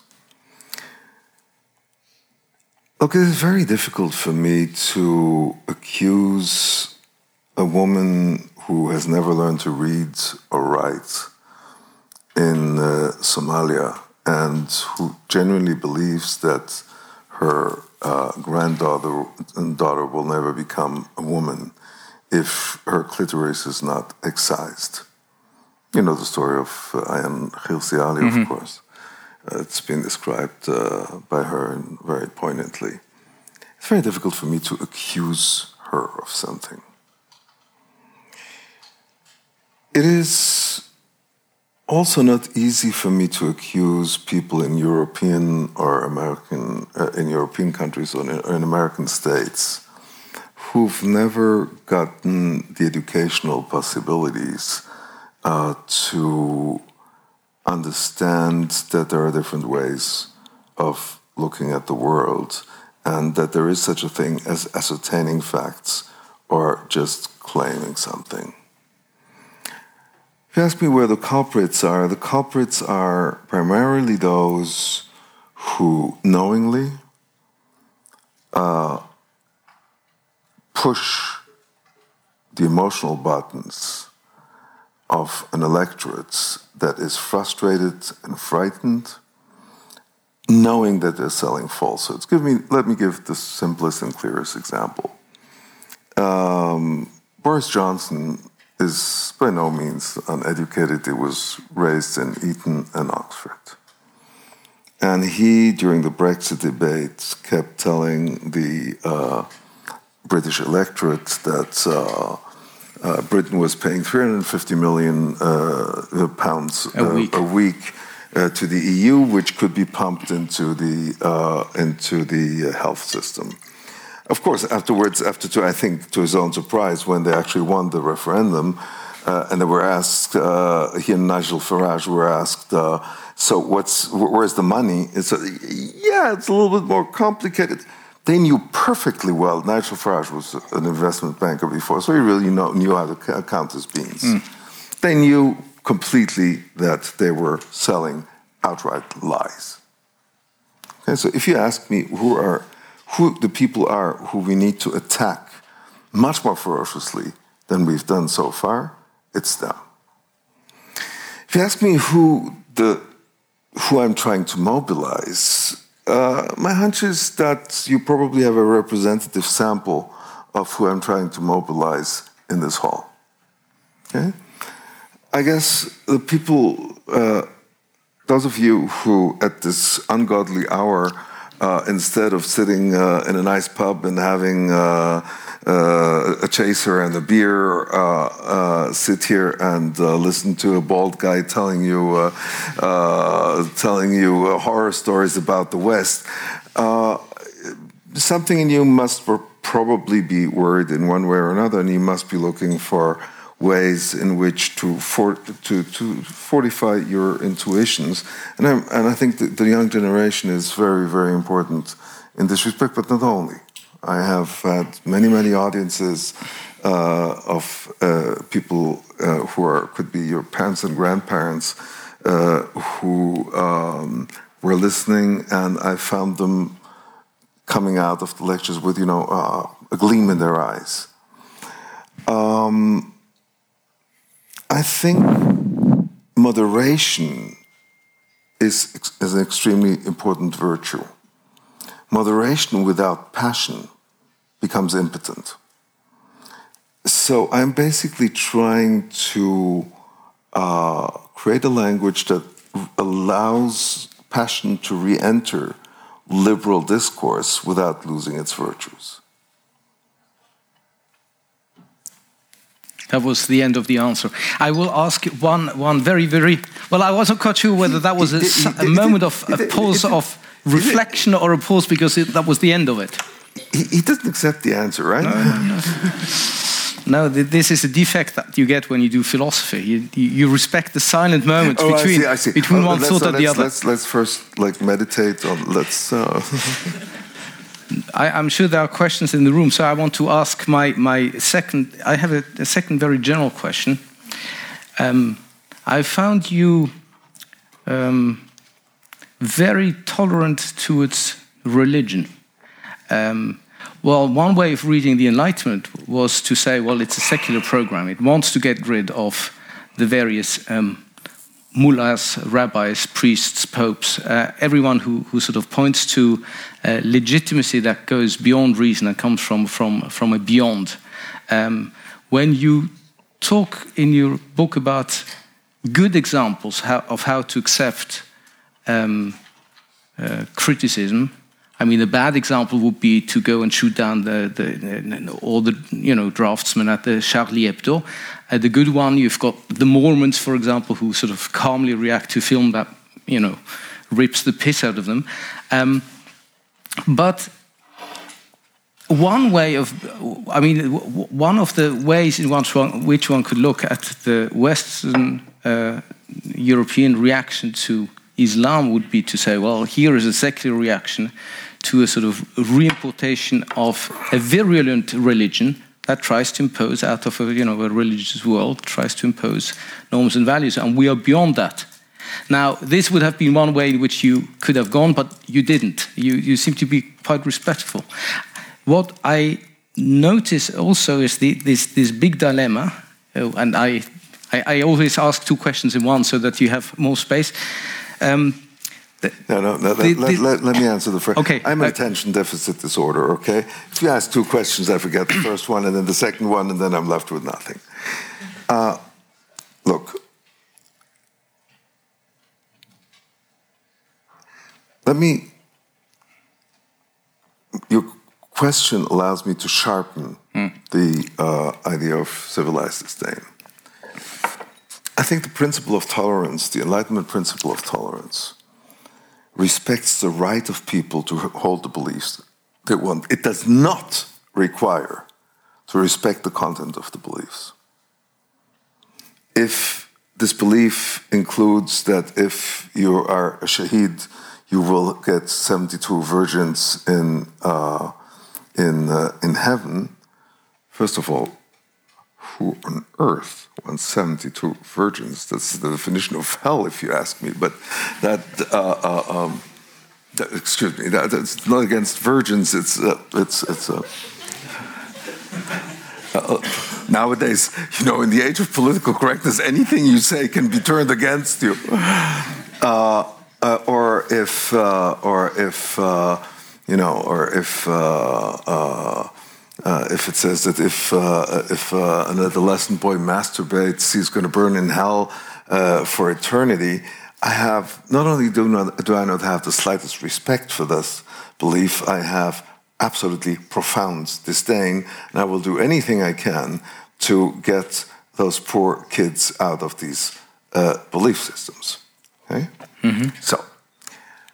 Look, it is very difficult for me to accuse a woman who has never learned to read or write in uh, Somalia and who genuinely believes that her uh, granddaughter and daughter will never become a woman if her clitoris is not excised. You know the story of uh, Hirsi Ali, mm-hmm. of course. Uh, it's been described uh, by her very poignantly. It's very difficult for me to accuse her of something. It is also not easy for me to accuse people in European or American uh, in European countries or in, or in, American states who've never gotten the educational possibilities uh, to understand that there are different ways of looking at the world and that there is such a thing as ascertaining facts or just claiming something. You ask me where the culprits are, the culprits are primarily those who knowingly uh, push the emotional buttons of an electorate that is frustrated and frightened, knowing that they're selling falsehoods. Give me, let me give the simplest and clearest example. Um, Boris Johnson is by no means uneducated. He was raised in Eton and Oxford. And he, during the Brexit debate, kept telling the uh, British electorate that uh, uh, Britain was paying 350 million uh, pounds
a week,
a week uh, to the EU, which could be pumped into the uh, into the health system. Of course, afterwards, after to, I think to his own surprise, when they actually won the referendum, uh, and they were asked, uh, he and Nigel Farage were asked, uh, so what's where's the money? It's a, yeah, it's a little bit more complicated. They knew perfectly well. Nigel Farage was an investment banker before, so he really know, knew how to count his beans. Mm. They knew completely that they were selling outright lies. Okay, so if you ask me who are who the people are who we need to attack much more ferociously than we've done so far, it's them. If you ask me who the who I'm trying to mobilize, uh, my hunch is that you probably have a representative sample of who I'm trying to mobilize in this hall. Okay? I guess the people, uh, those of you who at this ungodly hour uh, instead of sitting uh, in a nice pub and having uh, uh a chaser and a beer, uh, sit here and listen to a bald guy telling you telling you horror stories about the West. something in you must probably be worried in one way or another, and you must be looking for ways in which to for, to, to fortify your intuitions. And, I'm, and I think the young generation is very, very important in this respect, but not only. I have had many, many audiences uh, of uh, people uh, who are, could be your parents and grandparents uh, who um, were listening, and I found them coming out of the lectures with, you know, uh, a gleam in their eyes. Um, I think moderation is, is an extremely important virtue. Moderation without passion becomes impotent. So I'm basically trying to uh, create a language that allows passion to re enter liberal discourse without losing its virtues.
That was the end of the answer. I will ask one, one very, very well. I wasn't quite sure whether that was a, a moment of a pause of reflection or a pause because it, that was the end of it.
He, he doesn't accept the answer, right? No,
no, no. this is a defect that you get when you do philosophy. You, you respect the silent moments
oh,
between,
I see, I see.
between oh, one thought and the other.
Let's, let's first like meditate on. Let's. Uh
I, am sure there are questions in the room, so I want to ask my, my second. I have a, a second very general question. Um, I found you um, very tolerant towards religion. Um, well, one way of reading the Enlightenment was to say, well, it's a secular program. It wants to get rid of the various um, mullahs, rabbis, priests, popes, uh, everyone who, who sort of points to uh, legitimacy that goes beyond reason and comes from, from, from a beyond. Um, when you talk in your book about good examples how, of how to accept um, uh, criticism, I mean, a bad example would be to go and shoot down the, the, all the you know draftsmen at the Charlie Hebdo. Uh, the good one, you've got the Mormons, for example, who sort of calmly react to film that you know rips the piss out of them. Um, but one way of, I mean, one of the ways in which one, could look at the Western uh, European reaction to Islam would be to say, well, here is a secular reaction to a sort of reimportation of a virulent religion that tries to impose out of a, you know, a religious world, tries to impose norms and values, and we are beyond that. Now, this would have been one way in which you could have gone, but you didn't. You, you seem to be quite respectful. What I notice also is the, this, this big dilemma, uh, and I, I, I, always ask two questions in one so that you have more space. Um,
the, no, no, no the, let, the, let, let, me answer the first.
Okay.
I'm an uh, attention deficit disorder, okay? If you ask two questions, I forget the first one and then the second one, and then I'm left with nothing. Uh, look, let me. Your question allows me to sharpen mm. the uh, idea of civilized disdain. I think the principle of tolerance, the Enlightenment principle of tolerance, respects the right of people to hold the beliefs they want. It does not require to respect the content of the beliefs. If this belief includes that if you are a shaheed, you will get 72 virgins in uh, in, uh, in heaven, first of all, who on earth wants 72 virgins? That's the definition of hell, if you ask me. But that, uh, uh, um, that excuse me, that, that's not against virgins, it's, uh, it's, it's a. Uh, nowadays, you know, in the age of political correctness, anything you say can be turned against you. Uh, or if, or if you know, or if uh, uh, uh, if it says that if uh, if uh, an adolescent boy masturbates, he's going to burn in hell uh, for eternity. I have not only do not do I not have the slightest respect for this belief, I have absolutely profound disdain, and I will do anything I can to get those poor kids out of these belief systems. Okay, mm-hmm. so.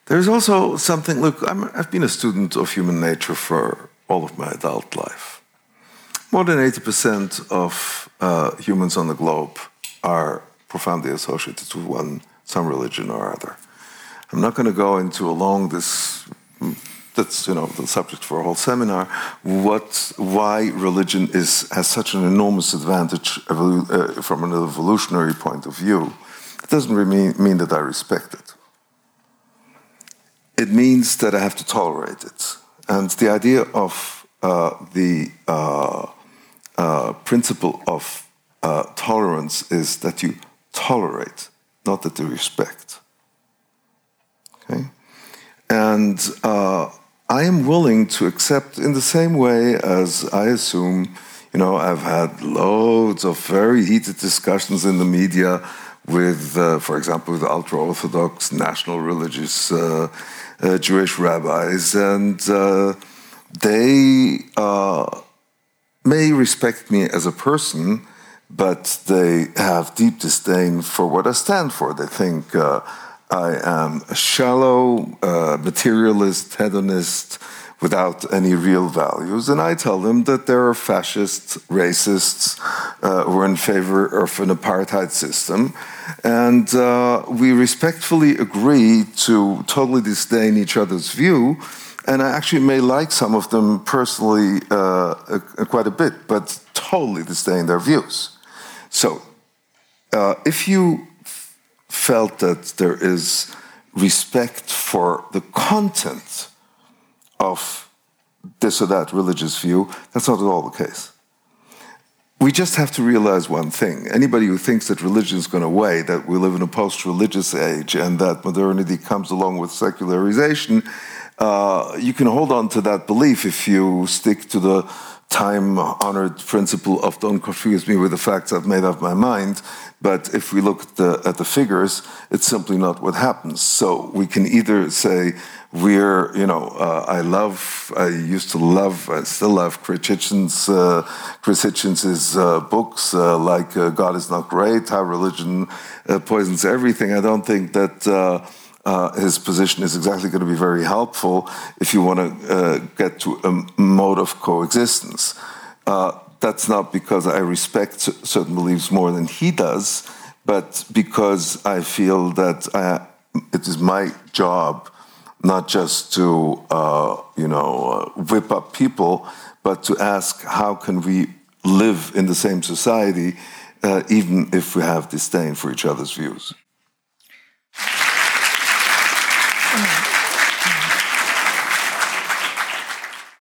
There's also something, look, i have been a student of human nature for all of my adult life. More than 80% of uh, humans on the globe are profoundly associated to one, some religion or other. I'm not going to go into a long this that's you know the subject for a whole seminar. What why religion is has such an enormous advantage uh, from an evolutionary point of view? It doesn't mean, mean that I respect it it means that I have to tolerate it. And the idea of uh, the uh, uh, principle of uh, tolerance is that you tolerate, not that you respect. Okay? And uh, I am willing to accept in the same way as I assume, you know, I've had loads of very heated discussions in the media with, uh, for example, with ultra Orthodox national religious uh, uh, Jewish rabbis, and uh, they uh, may respect me as a person, but they have deep disdain for what I stand for. They think uh, I am a shallow materialist, hedonist without any real values. And I tell them that there are fascists, racists uh, who are in favor of an apartheid system. And uh, we respectfully agree to totally disdain each other's view. And I actually may like some of them personally uh, quite a bit, but totally disdain their views. So uh, if you felt that there is respect for the content of this or that religious view. That's not at all the case. We just have to realize one thing. Anybody who thinks that religion is going away, that we live in a post religious age, and that modernity comes along with secularization, uh, you can hold on to that belief if you stick to the time honored principle of don't confuse me with the facts I've made up my mind. But if we look at the, at the figures, it's simply not what happens. So we can either say, we're, you know, uh, I love, I used to love, I still love Chris Hitchens, uh, Chris Hitchens' uh, books uh, like uh, God is Not Great, How Religion uh, Poisons Everything. I don't think that his position is exactly going to be very helpful if you want to get to a mode of coexistence. That's not because I respect certain beliefs more than he does, but because I feel that I, it is my job not just to uh, you know uh, whip up people, but to ask how can we live in the same society, uh, even if we have disdain for each other's views.